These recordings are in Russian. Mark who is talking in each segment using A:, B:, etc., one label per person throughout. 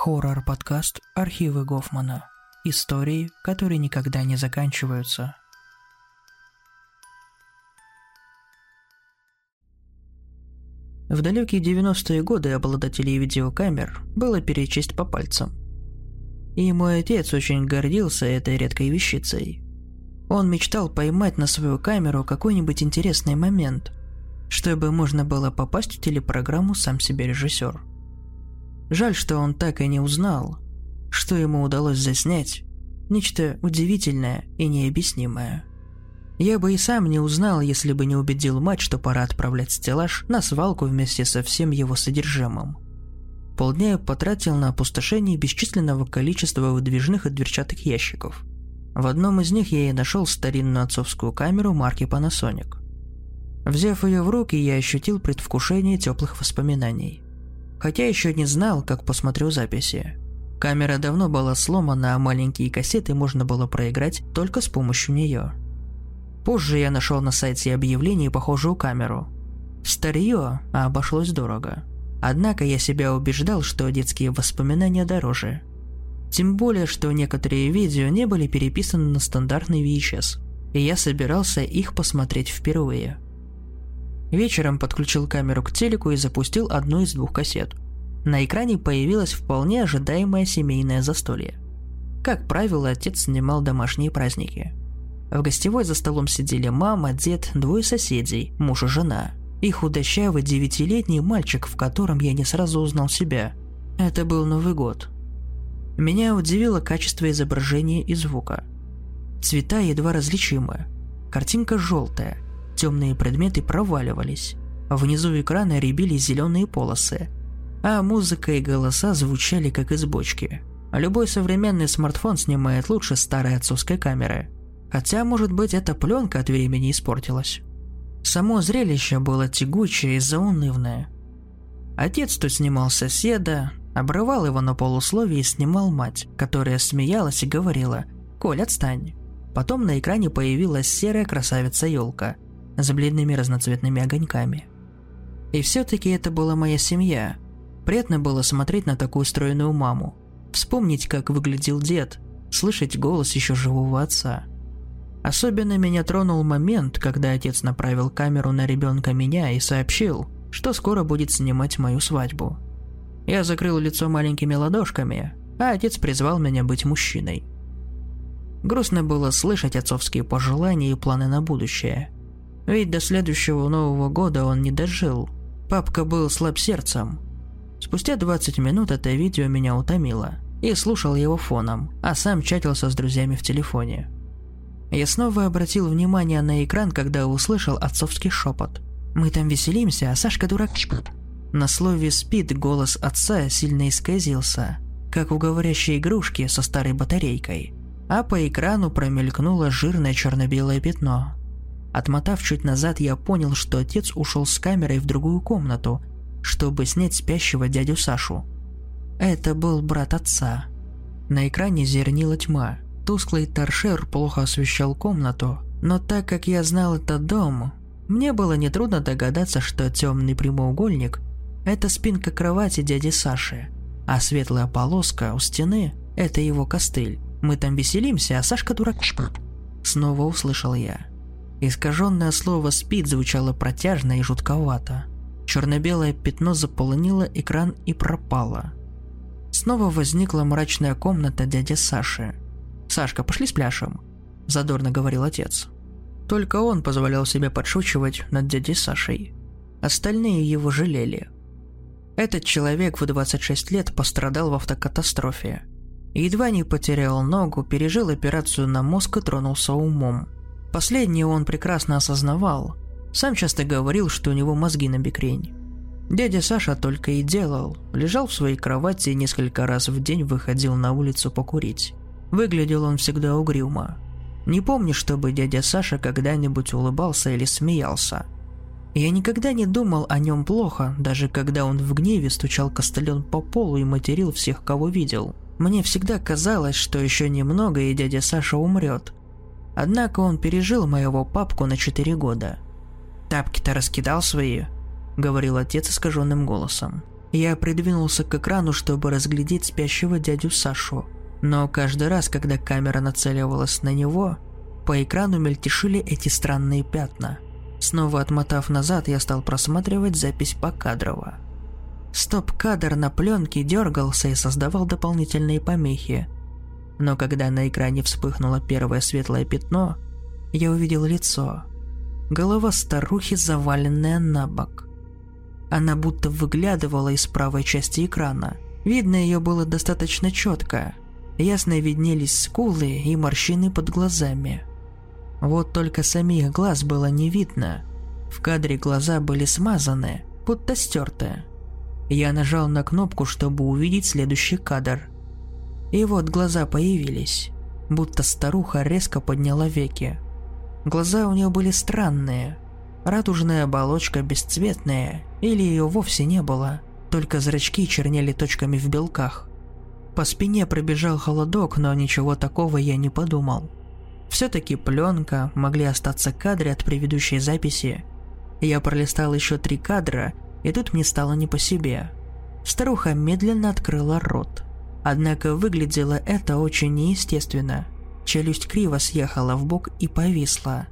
A: Хоррор-подкаст «Архивы Гофмана». Истории, которые никогда не заканчиваются. В далекие 90-е годы обладателей видеокамер было перечесть по пальцам. И мой отец очень гордился этой редкой вещицей. Он мечтал поймать на свою камеру какой-нибудь интересный момент, чтобы можно было попасть в телепрограмму «Сам себе режиссер». Жаль, что он так и не узнал, что ему удалось заснять нечто удивительное и необъяснимое. Я бы и сам не узнал, если бы не убедил мать, что пора отправлять стеллаж на свалку вместе со всем его содержимым. Полдня я потратил на опустошение бесчисленного количества выдвижных и дверчатых ящиков. В одном из них я и нашел старинную отцовскую камеру марки Panasonic. Взяв ее в руки, я ощутил предвкушение теплых воспоминаний. Хотя еще не знал, как посмотрю записи. Камера давно была сломана, а маленькие кассеты можно было проиграть только с помощью нее. Позже я нашел на сайте объявлений похожую камеру. Старье, а обошлось дорого. Однако я себя убеждал, что детские воспоминания дороже. Тем более, что некоторые видео не были переписаны на стандартный VHS, и я собирался их посмотреть впервые – Вечером подключил камеру к телеку и запустил одну из двух кассет. На экране появилось вполне ожидаемое семейное застолье. Как правило, отец снимал домашние праздники. В гостевой за столом сидели мама, дед, двое соседей, муж и жена. И худощавый девятилетний мальчик, в котором я не сразу узнал себя. Это был Новый год. Меня удивило качество изображения и звука. Цвета едва различимы. Картинка желтая – темные предметы проваливались. Внизу экрана рябились зеленые полосы, а музыка и голоса звучали как из бочки. Любой современный смартфон снимает лучше старой отцовской камеры. Хотя, может быть, эта пленка от времени испортилась. Само зрелище было тягучее и заунывное. Отец то снимал соседа, обрывал его на полусловие и снимал мать, которая смеялась и говорила «Коль, отстань». Потом на экране появилась серая красавица-елка – с бледными разноцветными огоньками. И все-таки это была моя семья. Приятно было смотреть на такую стройную маму, вспомнить, как выглядел дед, слышать голос еще живого отца. Особенно меня тронул момент, когда отец направил камеру на ребенка меня и сообщил, что скоро будет снимать мою свадьбу. Я закрыл лицо маленькими ладошками, а отец призвал меня быть мужчиной. Грустно было слышать отцовские пожелания и планы на будущее – ведь до следующего Нового года он не дожил. Папка был слаб сердцем. Спустя 20 минут это видео меня утомило. И слушал его фоном, а сам чатился с друзьями в телефоне. Я снова обратил внимание на экран, когда услышал отцовский шепот. «Мы там веселимся, а Сашка дурак спит». На слове «спит» голос отца сильно исказился, как у говорящей игрушки со старой батарейкой. А по экрану промелькнуло жирное черно-белое пятно. Отмотав чуть назад, я понял, что отец ушел с камерой в другую комнату, чтобы снять спящего дядю Сашу. Это был брат отца. На экране зернила тьма. Тусклый торшер плохо освещал комнату, но так как я знал этот дом, мне было нетрудно догадаться, что темный прямоугольник – это спинка кровати дяди Саши, а светлая полоска у стены – это его костыль. Мы там веселимся, а Сашка дурак Снова услышал я. Искаженное слово «спид» звучало протяжно и жутковато. Черно-белое пятно заполонило экран и пропало. Снова возникла мрачная комната дяди Саши. «Сашка, пошли с пляшем», – задорно говорил отец. Только он позволял себе подшучивать над дядей Сашей. Остальные его жалели. Этот человек в 26 лет пострадал в автокатастрофе. Едва не потерял ногу, пережил операцию на мозг и тронулся умом – Последнее он прекрасно осознавал. Сам часто говорил, что у него мозги на бекрень. Дядя Саша только и делал. Лежал в своей кровати и несколько раз в день выходил на улицу покурить. Выглядел он всегда угрюмо. Не помню, чтобы дядя Саша когда-нибудь улыбался или смеялся. Я никогда не думал о нем плохо, даже когда он в гневе стучал костылем по полу и материл всех, кого видел. Мне всегда казалось, что еще немного и дядя Саша умрет, Однако он пережил моего папку на 4 года. «Тапки-то раскидал свои», — говорил отец искаженным голосом. Я придвинулся к экрану, чтобы разглядеть спящего дядю Сашу. Но каждый раз, когда камера нацеливалась на него, по экрану мельтешили эти странные пятна. Снова отмотав назад, я стал просматривать запись покадрово. Стоп-кадр на пленке дергался и создавал дополнительные помехи. Но когда на экране вспыхнуло первое светлое пятно, я увидел лицо. Голова старухи, заваленная на бок. Она будто выглядывала из правой части экрана. Видно ее было достаточно четко. Ясно виднелись скулы и морщины под глазами. Вот только самих глаз было не видно. В кадре глаза были смазаны, будто стерты. Я нажал на кнопку, чтобы увидеть следующий кадр. И вот глаза появились, будто старуха резко подняла веки. Глаза у нее были странные, радужная оболочка бесцветная, или ее вовсе не было, только зрачки чернели точками в белках. По спине пробежал холодок, но ничего такого я не подумал. Все-таки пленка, могли остаться кадры от предыдущей записи. Я пролистал еще три кадра, и тут мне стало не по себе. Старуха медленно открыла рот. Однако выглядело это очень неестественно – челюсть криво съехала в бок и повисла.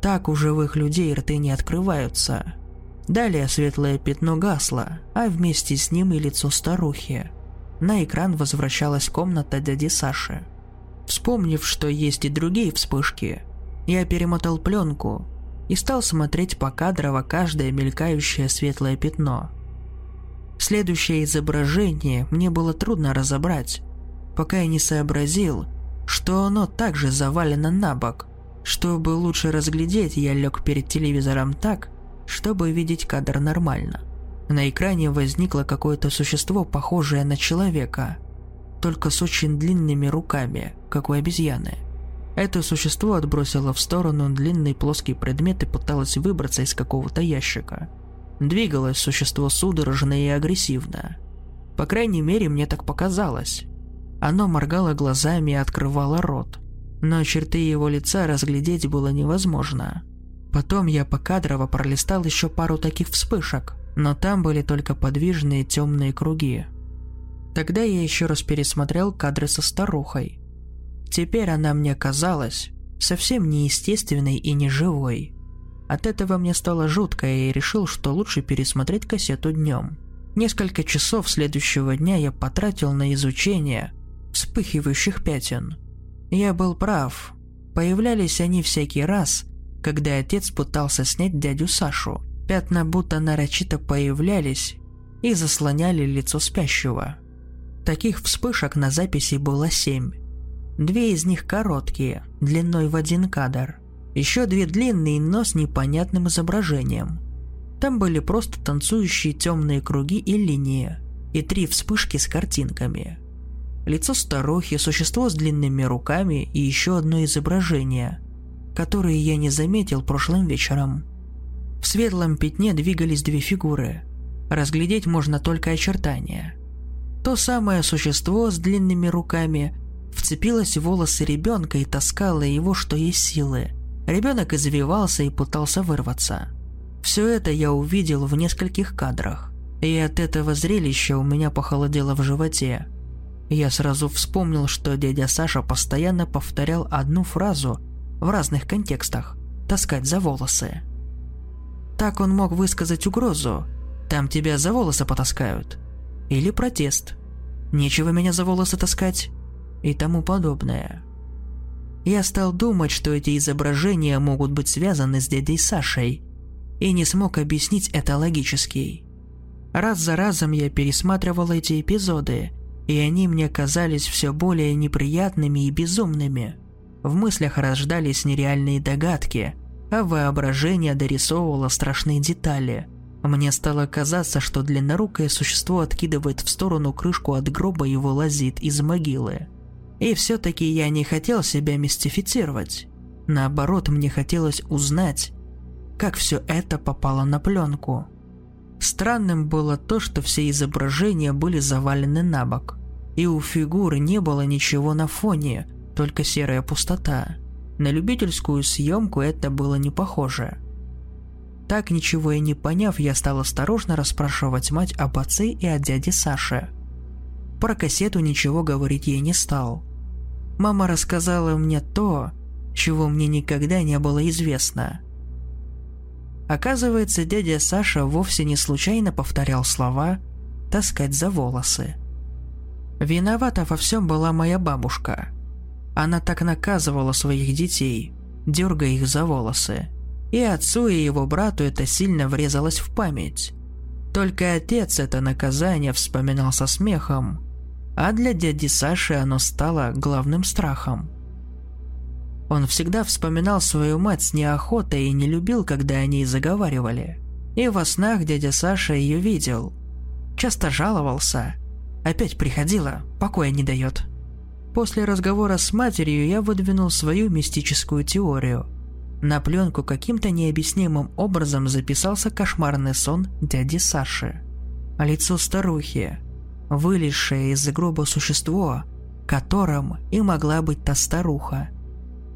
A: Так у живых людей рты не открываются. Далее светлое пятно гасло, а вместе с ним и лицо старухи. На экран возвращалась комната дяди Саши. Вспомнив, что есть и другие вспышки, я перемотал пленку и стал смотреть покадрово каждое мелькающее светлое пятно. Следующее изображение мне было трудно разобрать, пока я не сообразил, что оно также завалено на бок. Чтобы лучше разглядеть, я лег перед телевизором так, чтобы видеть кадр нормально. На экране возникло какое-то существо, похожее на человека, только с очень длинными руками, как у обезьяны. Это существо отбросило в сторону длинный плоский предмет и пыталось выбраться из какого-то ящика. Двигалось существо судорожно и агрессивно. По крайней мере, мне так показалось. Оно моргало глазами и открывало рот, но черты его лица разглядеть было невозможно. Потом я покадрово пролистал еще пару таких вспышек, но там были только подвижные темные круги. Тогда я еще раз пересмотрел кадры со старухой. Теперь она мне казалась совсем неестественной и неживой. От этого мне стало жутко, и я решил, что лучше пересмотреть кассету днем. Несколько часов следующего дня я потратил на изучение вспыхивающих пятен. Я был прав. Появлялись они всякий раз, когда отец пытался снять дядю Сашу. Пятна будто нарочито появлялись и заслоняли лицо спящего. Таких вспышек на записи было семь. Две из них короткие, длиной в один кадр. Еще две длинные, но с непонятным изображением. Там были просто танцующие темные круги и линии, и три вспышки с картинками лицо старухи, существо с длинными руками и еще одно изображение, которое я не заметил прошлым вечером. В светлом пятне двигались две фигуры. Разглядеть можно только очертания. То самое существо с длинными руками вцепилось в волосы ребенка и таскало его, что есть силы. Ребенок извивался и пытался вырваться. Все это я увидел в нескольких кадрах. И от этого зрелища у меня похолодело в животе. Я сразу вспомнил, что дядя Саша постоянно повторял одну фразу в разных контекстах – таскать за волосы. Так он мог высказать угрозу «там тебя за волосы потаскают» или протест «нечего меня за волосы таскать» и тому подобное. Я стал думать, что эти изображения могут быть связаны с дядей Сашей, и не смог объяснить это логически. Раз за разом я пересматривал эти эпизоды и они мне казались все более неприятными и безумными. В мыслях рождались нереальные догадки, а воображение дорисовывало страшные детали. Мне стало казаться, что длиннорукое существо откидывает в сторону крышку от гроба и вылазит из могилы. И все-таки я не хотел себя мистифицировать. Наоборот, мне хотелось узнать, как все это попало на пленку. Странным было то, что все изображения были завалены на бок и у фигуры не было ничего на фоне, только серая пустота. На любительскую съемку это было не похоже. Так ничего и не поняв, я стал осторожно расспрашивать мать об отце и о дяде Саше. Про кассету ничего говорить ей не стал. Мама рассказала мне то, чего мне никогда не было известно. Оказывается, дядя Саша вовсе не случайно повторял слова «таскать за волосы». Виновата во всем была моя бабушка. Она так наказывала своих детей, дергая их за волосы. И отцу, и его брату это сильно врезалось в память. Только отец это наказание вспоминал со смехом, а для дяди Саши оно стало главным страхом. Он всегда вспоминал свою мать с неохотой и не любил, когда о ней заговаривали. И во снах дядя Саша ее видел. Часто жаловался. Опять приходила, покоя не дает. После разговора с матерью я выдвинул свою мистическую теорию – на пленку каким-то необъяснимым образом записался кошмарный сон дяди Саши. Лицо старухи, вылезшее из гроба существо, которым и могла быть та старуха.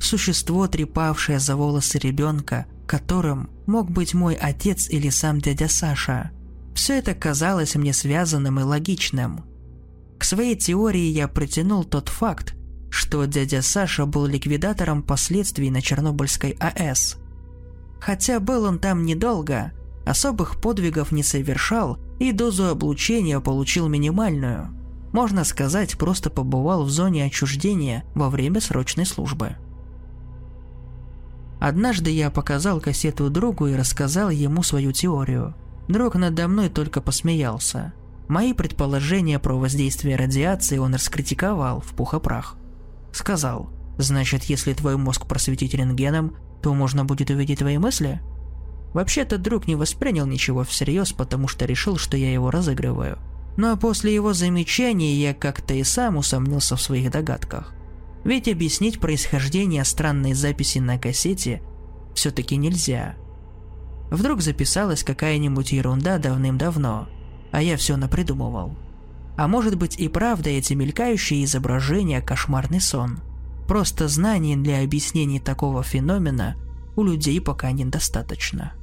A: Существо, трепавшее за волосы ребенка, которым мог быть мой отец или сам дядя Саша. Все это казалось мне связанным и логичным. К своей теории я протянул тот факт, что дядя Саша был ликвидатором последствий на Чернобыльской АЭС. Хотя был он там недолго, особых подвигов не совершал и дозу облучения получил минимальную. Можно сказать, просто побывал в зоне отчуждения во время срочной службы. Однажды я показал кассету другу и рассказал ему свою теорию. Друг надо мной только посмеялся. Мои предположения про воздействие радиации он раскритиковал в пух и прах. Сказал, значит, если твой мозг просветить рентгеном, то можно будет увидеть твои мысли? Вообще-то друг не воспринял ничего всерьез, потому что решил, что я его разыгрываю. Но после его замечаний я как-то и сам усомнился в своих догадках. Ведь объяснить происхождение странной записи на кассете все-таки нельзя. Вдруг записалась какая-нибудь ерунда давным-давно, а я все напридумывал. А может быть и правда эти мелькающие изображения – кошмарный сон. Просто знаний для объяснения такого феномена у людей пока недостаточно.